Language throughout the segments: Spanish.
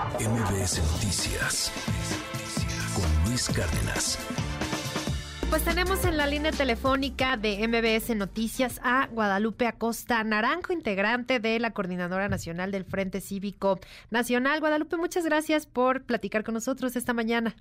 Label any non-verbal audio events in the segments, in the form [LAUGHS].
MBS Noticias con Luis Cárdenas. Pues tenemos en la línea telefónica de MBS Noticias a Guadalupe Acosta Naranjo, integrante de la Coordinadora Nacional del Frente Cívico Nacional. Guadalupe, muchas gracias por platicar con nosotros esta mañana.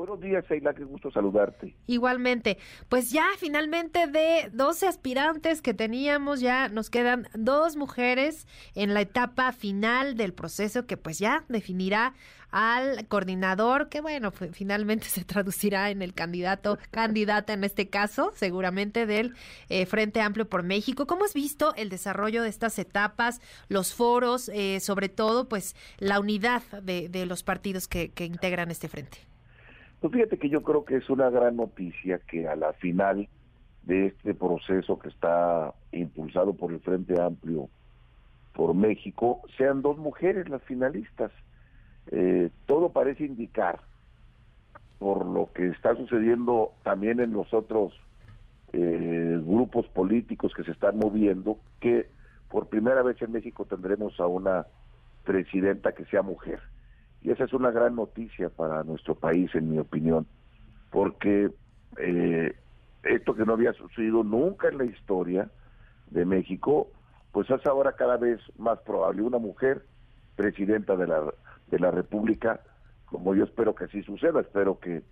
Buenos días, Sheila, qué gusto saludarte. Igualmente, pues ya finalmente de 12 aspirantes que teníamos, ya nos quedan dos mujeres en la etapa final del proceso que pues ya definirá al coordinador, que bueno, finalmente se traducirá en el candidato, candidata en este caso, seguramente del eh, Frente Amplio por México. ¿Cómo has visto el desarrollo de estas etapas, los foros, eh, sobre todo pues la unidad de, de los partidos que, que integran este frente? Pues fíjate que yo creo que es una gran noticia que a la final de este proceso que está impulsado por el Frente Amplio por México sean dos mujeres las finalistas. Eh, todo parece indicar, por lo que está sucediendo también en los otros eh, grupos políticos que se están moviendo, que por primera vez en México tendremos a una presidenta que sea mujer. Y esa es una gran noticia para nuestro país, en mi opinión, porque eh, esto que no había sucedido nunca en la historia de México, pues es ahora cada vez más probable. Una mujer presidenta de la, de la República, como yo espero que así suceda, espero que,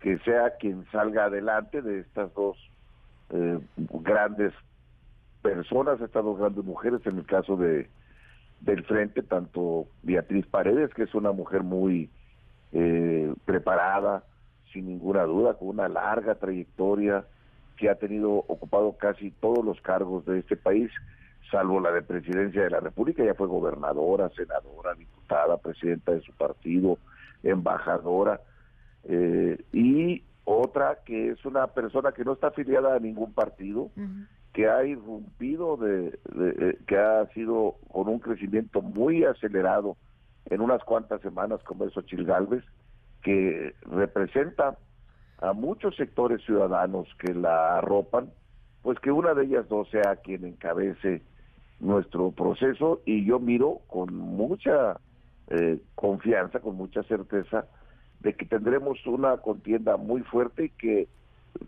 que sea quien salga adelante de estas dos eh, grandes personas, estas dos grandes mujeres, en el caso de, del frente, tanto Beatriz Paredes, que es una mujer muy eh, preparada, sin ninguna duda, con una larga trayectoria, que ha tenido ocupado casi todos los cargos de este país, salvo la de presidencia de la República, ya fue gobernadora, senadora, diputada, presidenta de su partido, embajadora, eh, y otra que es una persona que no está afiliada a ningún partido, que ha irrumpido, de, eh, que ha sido con un crecimiento muy acelerado en unas cuantas semanas, como eso Chilgalves, que representa a muchos sectores ciudadanos que la arropan, pues que una de ellas dos sea quien encabece nuestro proceso y yo miro con mucha eh, confianza, con mucha certeza, de que tendremos una contienda muy fuerte y que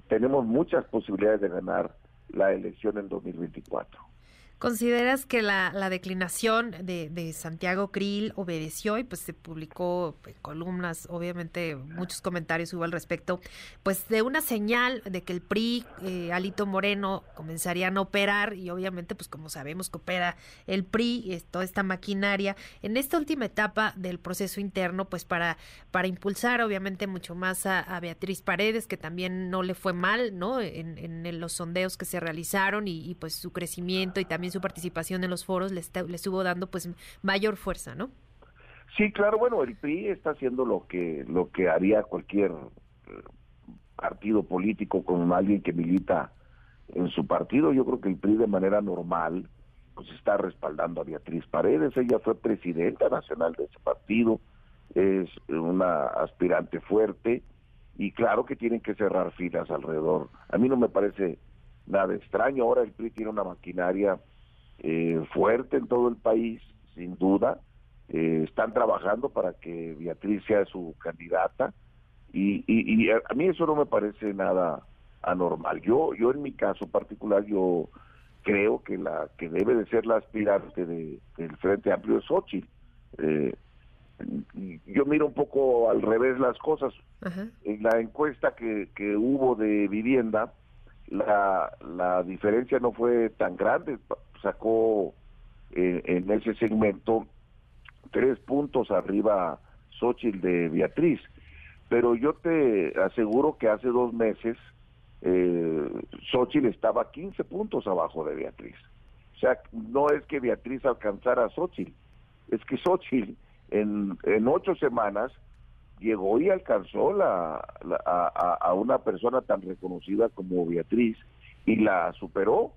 tenemos muchas posibilidades de ganar la elección en 2024. ¿Consideras que la, declinación de, de, Santiago Krill obedeció y pues se publicó en columnas, obviamente muchos comentarios hubo al respecto, pues de una señal de que el PRI, eh, Alito Moreno, comenzarían a operar y obviamente pues como sabemos que opera el PRI, toda esta maquinaria, en esta última etapa del proceso interno, pues para, para impulsar obviamente mucho más a, Beatriz Paredes, que también no le fue mal, ¿no? En, en los sondeos que se realizaron y, y pues su crecimiento y también su participación en los foros le, estuvo dando pues mayor fuerza, ¿no? Sí, claro, bueno, el PRI está haciendo lo que lo que haría cualquier eh, partido político con alguien que milita en su partido. Yo creo que el PRI de manera normal pues está respaldando a Beatriz Paredes. Ella fue presidenta nacional de ese partido, es una aspirante fuerte y claro que tienen que cerrar filas alrededor. A mí no me parece nada extraño. Ahora el PRI tiene una maquinaria eh, fuerte en todo el país, sin duda. Eh, están trabajando para que Beatriz sea su candidata y, y, a, mí eso no me parece nada anormal. Yo, yo en mi caso particular, yo creo que la que debe de ser la aspirante de, del Frente Amplio es Xochitl. Eh, yo miro un poco al revés las cosas. En la encuesta que, que hubo de vivienda, la, la diferencia no fue tan grande sacó eh, en ese segmento tres puntos arriba Xochitl de Beatriz. Pero yo te aseguro que hace dos meses eh, Xochitl estaba 15 puntos abajo de Beatriz. O sea, no es que Beatriz alcanzara a Xochitl, es que Xochitl en, en ocho semanas llegó y alcanzó la, a, a, una persona tan reconocida como Beatriz y la superó.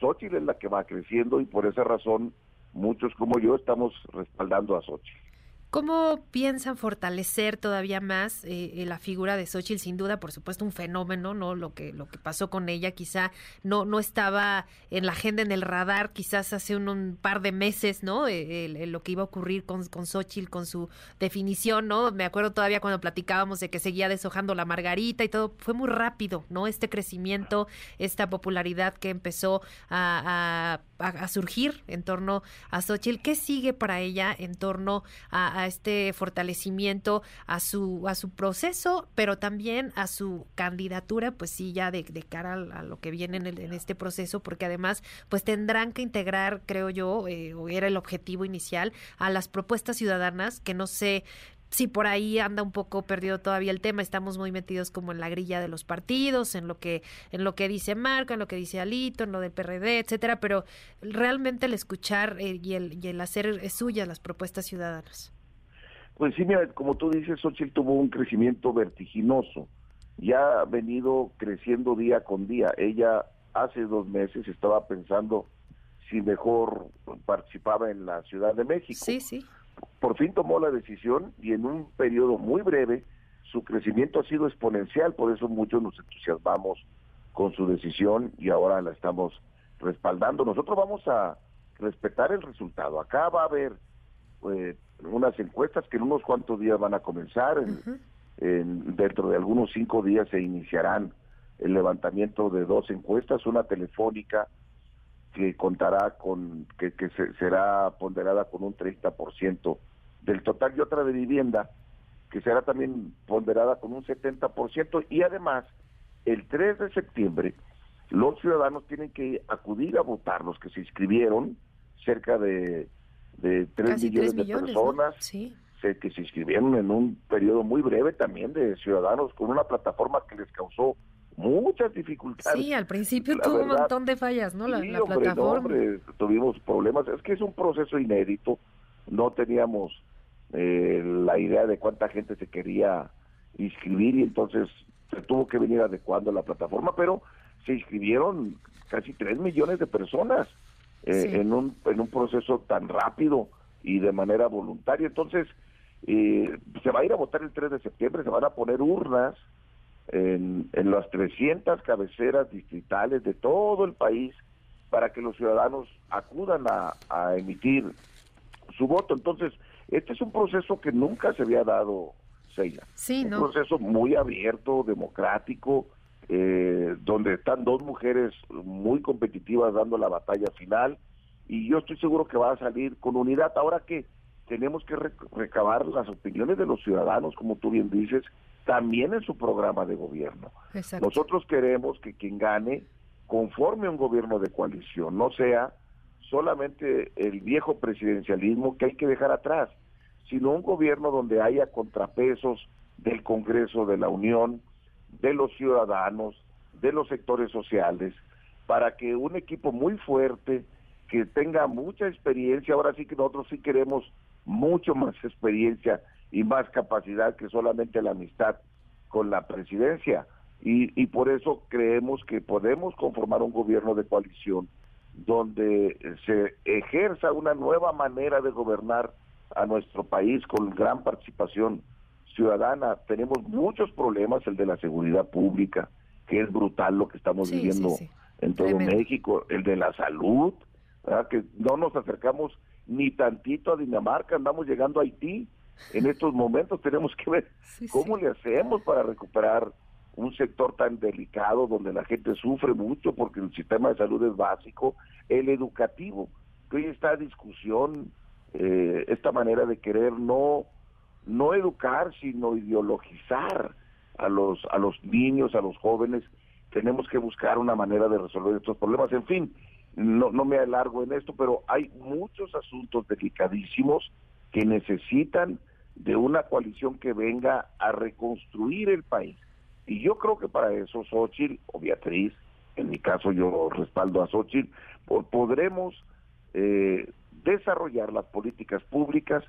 Xochitl es la que va creciendo y por esa razón muchos como yo estamos respaldando a Xochitl. ¿Cómo piensan fortalecer todavía más eh, eh, la figura de Xochitl? Sin duda, por supuesto, un fenómeno, ¿no? Lo que, lo que pasó con ella quizá no, no estaba en la agenda, en el radar, quizás hace un, par de meses, ¿no? Eh, lo que iba a ocurrir con, con Xochitl, con su definición, ¿no? Me acuerdo todavía cuando platicábamos de que seguía deshojando la margarita y todo. Fue muy rápido, ¿no? Este crecimiento, esta popularidad que empezó a, a, surgir en torno a Xochitl. ¿Qué sigue para ella en torno a, este fortalecimiento, a su, a su proceso, pero también a su candidatura, pues sí, ya de, cara a, lo que viene en, en, este proceso, porque además, pues tendrán que integrar, creo yo, eh, o era el objetivo inicial, a las propuestas ciudadanas que no sé sí por ahí anda un poco perdido todavía el tema, estamos muy metidos como en la grilla de los partidos, en lo que en lo que dice Marco, en lo que dice Alito, en lo del PRD, etcétera, pero realmente el escuchar eh, y, el, y el hacer suyas las propuestas ciudadanas. Pues sí, mira, como tú dices, Xochitl tuvo un crecimiento vertiginoso. Ya ha venido creciendo día con día. Ella hace dos meses estaba pensando si mejor participaba en la Ciudad de México. Sí, sí por fin tomó la decisión y en un periodo muy breve su crecimiento ha sido exponencial, por eso muchos nos entusiasmamos con su decisión y ahora la estamos respaldando. Nosotros vamos a respetar el resultado. Acá va a haber eh, unas encuestas que en unos cuantos días van a comenzar. dentro de algunos cinco días se iniciarán el levantamiento de dos encuestas, una telefónica que contará con, que, que será ponderada con un 30% del total y otra de vivienda que será también ponderada con un 70% y además el 3 de septiembre los ciudadanos tienen que acudir a votar, los que se inscribieron, cerca de, de 3 millones, de personas que se inscribieron en un periodo muy breve también de ciudadanos con una plataforma que les causó muchas dificultades. Sí, al principio tuvo un montón de fallas, ¿no? La, plataforma. tuvimos problemas. Es que es un proceso inédito. No teníamos eh, la idea de cuánta gente se quería inscribir y entonces se tuvo que venir adecuando la plataforma, pero se inscribieron casi 3 millones de personas eh, en, un, en un proceso tan rápido y de manera voluntaria. Entonces, eh, se va a ir a votar el 3 de septiembre, se van a poner urnas en, las 300 cabeceras distritales de todo el país para que los ciudadanos acudan a, emitir su voto. Entonces, este es un proceso que nunca se había dado, Seila. Sí, un proceso muy abierto, democrático, eh, donde están dos mujeres muy competitivas dando la batalla final y yo estoy seguro que va a salir con unidad. Ahora que tenemos que recabar las opiniones de los ciudadanos, como tú bien dices, también en su programa de gobierno. Nosotros queremos que quien gane conforme un gobierno de coalición, no sea solamente el viejo presidencialismo que hay que dejar atrás, sino un gobierno donde haya contrapesos del Congreso de la Unión, de los ciudadanos, de los sectores sociales, para que un equipo muy fuerte, que tenga mucha experiencia, ahora sí que nosotros sí queremos mucho más experiencia y más capacidad que solamente la amistad con la presidencia. Y, y por eso creemos que podemos conformar un gobierno de coalición donde se ejerza una nueva manera de gobernar a nuestro país con gran participación ciudadana. Tenemos muchos problemas, el de la seguridad pública, que es brutal lo que estamos viviendo en todo México, el de la salud, que no nos acercamos ni tantito a Dinamarca, andamos llegando a Haití. En estos momentos tenemos que ver [LAUGHS] cómo le hacemos para recuperar un sector tan delicado donde la gente sufre mucho porque el sistema de salud es básico, el educativo, que hoy está discusión, eh, esta manera de querer no, no educar, sino ideologizar a los, a los niños, a los jóvenes, tenemos que buscar una manera de resolver estos problemas. En fin, no, no me alargo en esto, pero hay muchos asuntos delicadísimos que necesitan de una coalición que venga a reconstruir el país. Y yo creo que para eso Xochitl o Beatriz, en mi caso yo respaldo a Xochitl, podremos eh, desarrollar las políticas públicas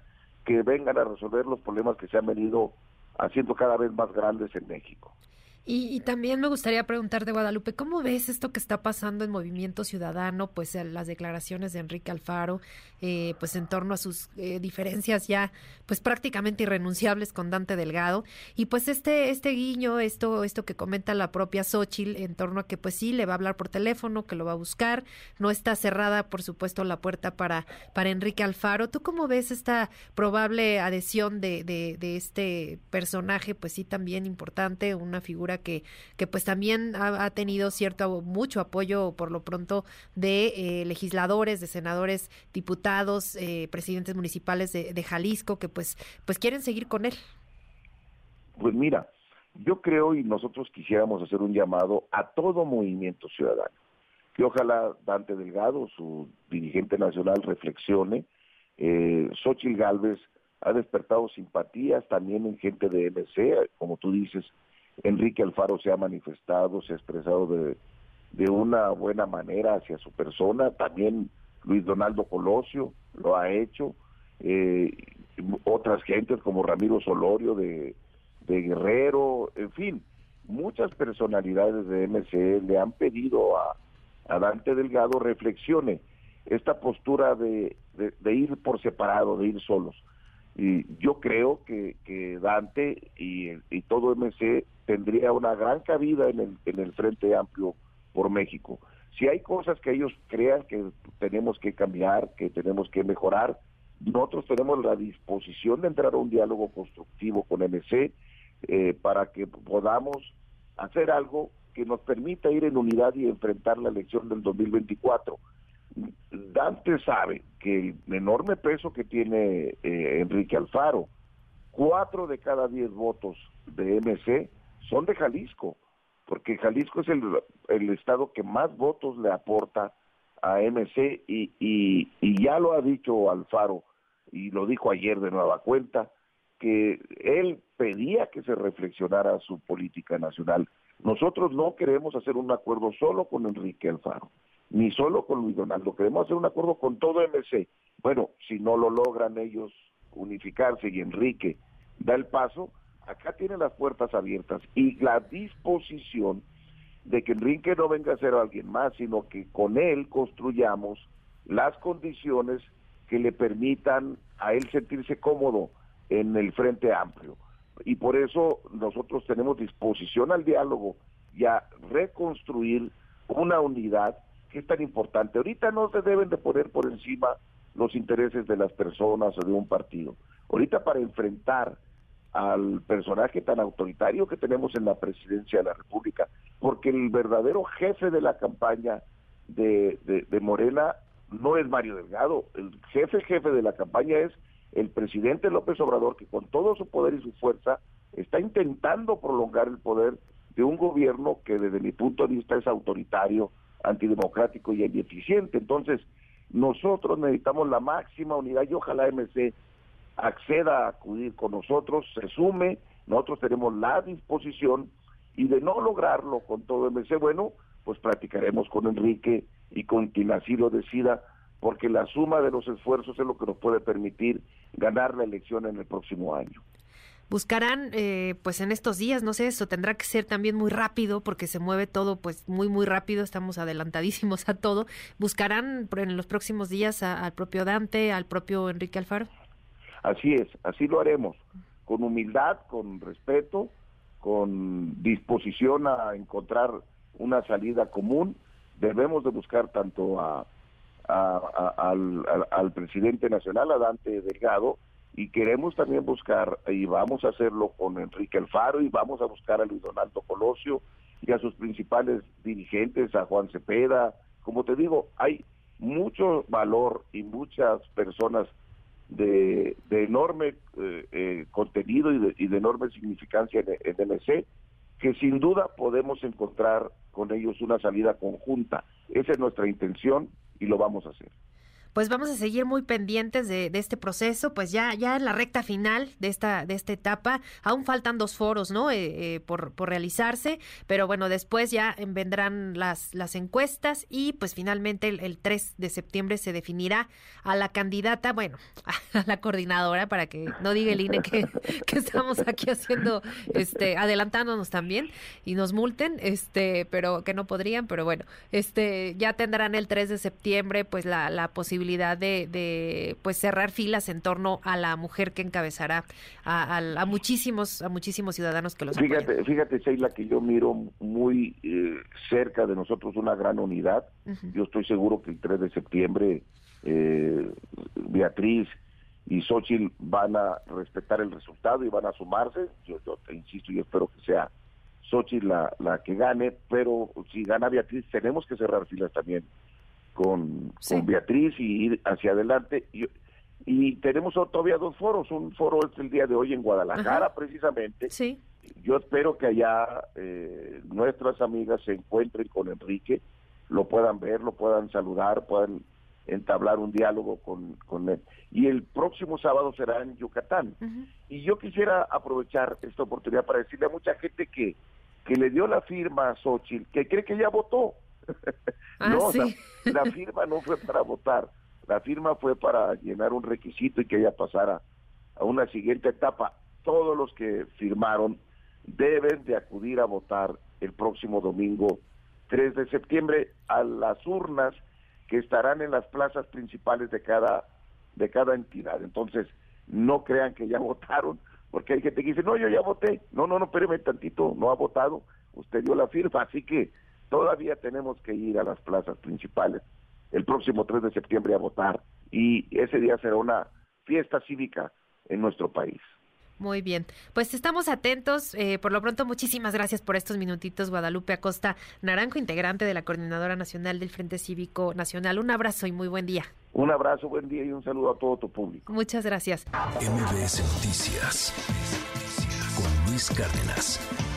que vengan a resolver los problemas que se han venido haciendo cada vez más grandes en México. Y, también me gustaría preguntarte, Guadalupe, ¿cómo ves esto que está pasando en Movimiento Ciudadano? Pues las declaraciones de Enrique Alfaro, eh, pues en torno a sus eh, diferencias ya, pues prácticamente irrenunciables con Dante Delgado. Y pues este, este guiño, esto, esto que comenta la propia Xochitl en torno a que pues sí, le va a hablar por teléfono, que lo va a buscar. No está cerrada, por supuesto, la puerta para, para Enrique Alfaro. ¿Tú cómo ves esta probable adhesión de, de, de este personaje, pues sí, también importante, una figura que, pues también ha, tenido cierto, mucho apoyo por lo pronto de eh, legisladores, de senadores, diputados, eh, presidentes municipales de, de, Jalisco, que pues, pues quieren seguir con él. Pues mira, yo creo y nosotros quisiéramos hacer un llamado a todo movimiento ciudadano, que ojalá Dante Delgado, su dirigente nacional, reflexione. Eh, Xochitl Galvez ha despertado simpatías también en gente de MC, como tú dices, Enrique Alfaro se ha manifestado, se ha expresado de, de una buena manera hacia su persona, también Luis Donaldo Colosio lo ha hecho, eh, otras gentes como Ramiro Solorio de, de Guerrero, en fin, muchas personalidades de MC le han pedido a, a Dante Delgado reflexione esta postura de, de, ir por separado, de ir solos. Y yo creo que, que Dante y, y todo MC tendría una gran cabida en el, en el Frente Amplio por México. Si hay cosas que ellos crean que tenemos que cambiar, que tenemos que mejorar, nosotros tenemos la disposición de entrar a un diálogo constructivo con MC eh, para que podamos hacer algo que nos permita ir en unidad y enfrentar la elección del 2024. Dante sabe que el enorme peso que tiene eh, Enrique Alfaro, cuatro de cada diez votos de MC son de Jalisco, porque Jalisco es el, estado que más votos le aporta a MC y ya lo ha dicho Alfaro y lo dijo ayer de nueva cuenta, que él pedía que se reflexionara su política nacional. Nosotros no queremos hacer un acuerdo solo con Enrique Alfaro, ni solo con Luis Donaldo, queremos hacer un acuerdo con todo MC. Bueno, si no lo logran ellos unificarse y Enrique da el paso, acá tiene las puertas abiertas y la disposición de que Enrique no venga a ser alguien más, sino que con él construyamos las condiciones que le permitan a él sentirse cómodo en el Frente Amplio. Y por eso nosotros tenemos disposición al diálogo y a reconstruir una unidad que es tan importante. Ahorita no se deben de poner por encima los intereses de las personas o de un partido. Ahorita para enfrentar al personaje tan autoritario que tenemos en la presidencia de la República, porque el verdadero jefe de la campaña de, de, Morena no es Mario Delgado, el jefe jefe de la campaña es el presidente López Obrador, que con todo su poder y su fuerza está intentando prolongar el poder de un gobierno que desde mi punto de vista es autoritario, antidemocrático y ineficiente. Entonces, nosotros necesitamos la máxima unidad y ojalá MC acceda a acudir con nosotros, se sume, nosotros tenemos la disposición y de no lograrlo con todo MC, bueno, pues practicaremos con Enrique y con quien así lo decida, porque la suma de los esfuerzos es lo que nos puede permitir ganar la elección en el próximo año. Buscarán, eh, pues en estos días, no sé, eso tendrá que ser también muy rápido porque se mueve todo, pues muy, muy rápido, estamos adelantadísimos a todo. ¿Buscarán en los próximos días al propio Dante, al propio Enrique Alfaro? Así es, así lo haremos, con humildad, con respeto, con disposición a encontrar una salida común. Debemos de buscar tanto a, al, presidente nacional, a Dante Delgado, y queremos también buscar, y vamos a hacerlo con Enrique Alfaro, y vamos a buscar a Luis Donaldo Colosio y a sus principales dirigentes, a Juan Cepeda. Como te digo, hay mucho valor y muchas personas de, enorme eh, eh, contenido y de, enorme significancia en, en MC, que sin duda podemos encontrar con ellos una salida conjunta. Esa es nuestra intención y lo vamos a hacer. Pues vamos a seguir muy pendientes de, este proceso, pues ya, ya en la recta final de esta, de esta etapa, aún faltan dos foros, ¿no? Eh, eh, por, por realizarse, pero bueno, después ya vendrán las, las encuestas y pues finalmente el, 3 de septiembre se definirá a la candidata, bueno, [LAUGHS] a la coordinadora, para que no diga el INE que, [LAUGHS] que estamos aquí haciendo, este, adelantándonos también y nos multen, este, pero que no podrían, pero bueno, este, ya tendrán el 3 de septiembre pues la, la posibilidad de, de, pues cerrar filas en torno a la mujer que encabezará a, a, muchísimos, a muchísimos ciudadanos que los Fíjate, fíjate, Sheila, que yo miro muy eh, cerca de nosotros una gran unidad. Yo estoy seguro que el 3 de septiembre eh, Beatriz y Xochitl van a respetar el resultado y van a sumarse. Yo, yo te insisto y espero que sea Xochitl la, la que gane, pero si gana Beatriz tenemos que cerrar filas también con, con Beatriz y ir hacia adelante. Y, y tenemos todavía dos foros. Un foro es el día de hoy en Guadalajara, precisamente. Sí. Yo espero que allá eh, nuestras amigas se encuentren con Enrique, lo puedan ver, lo puedan saludar, puedan entablar un diálogo con, con él. Y el próximo sábado será en Yucatán. Y yo quisiera aprovechar esta oportunidad para decirle a mucha gente que, que le dio la firma a Xochitl, que cree que ya votó. [LAUGHS] Ah, no, [LAUGHS] la firma no fue para votar, la firma fue para llenar un requisito y que ella pasara a una siguiente etapa. Todos los que firmaron deben de acudir a votar el próximo domingo 3 de septiembre a las urnas que estarán en las plazas principales de cada de cada entidad. Entonces, no crean que ya [LAUGHS] votaron, porque hay gente que dice, no, yo ya voté. No, no, no, espéreme tantito, no ha votado, usted dio la firma, así que todavía tenemos que ir a las plazas principales el próximo 3 de septiembre a votar y ese día será una fiesta cívica en nuestro país. Muy bien, pues estamos atentos. Eh, por lo pronto, muchísimas gracias por estos minutitos, Guadalupe Acosta Naranjo, integrante de la Coordinadora Nacional del Frente Cívico Nacional. Un abrazo y muy buen día. Un abrazo, buen día y un saludo a todo tu público. Muchas gracias. MBS Noticias con Luis Cárdenas.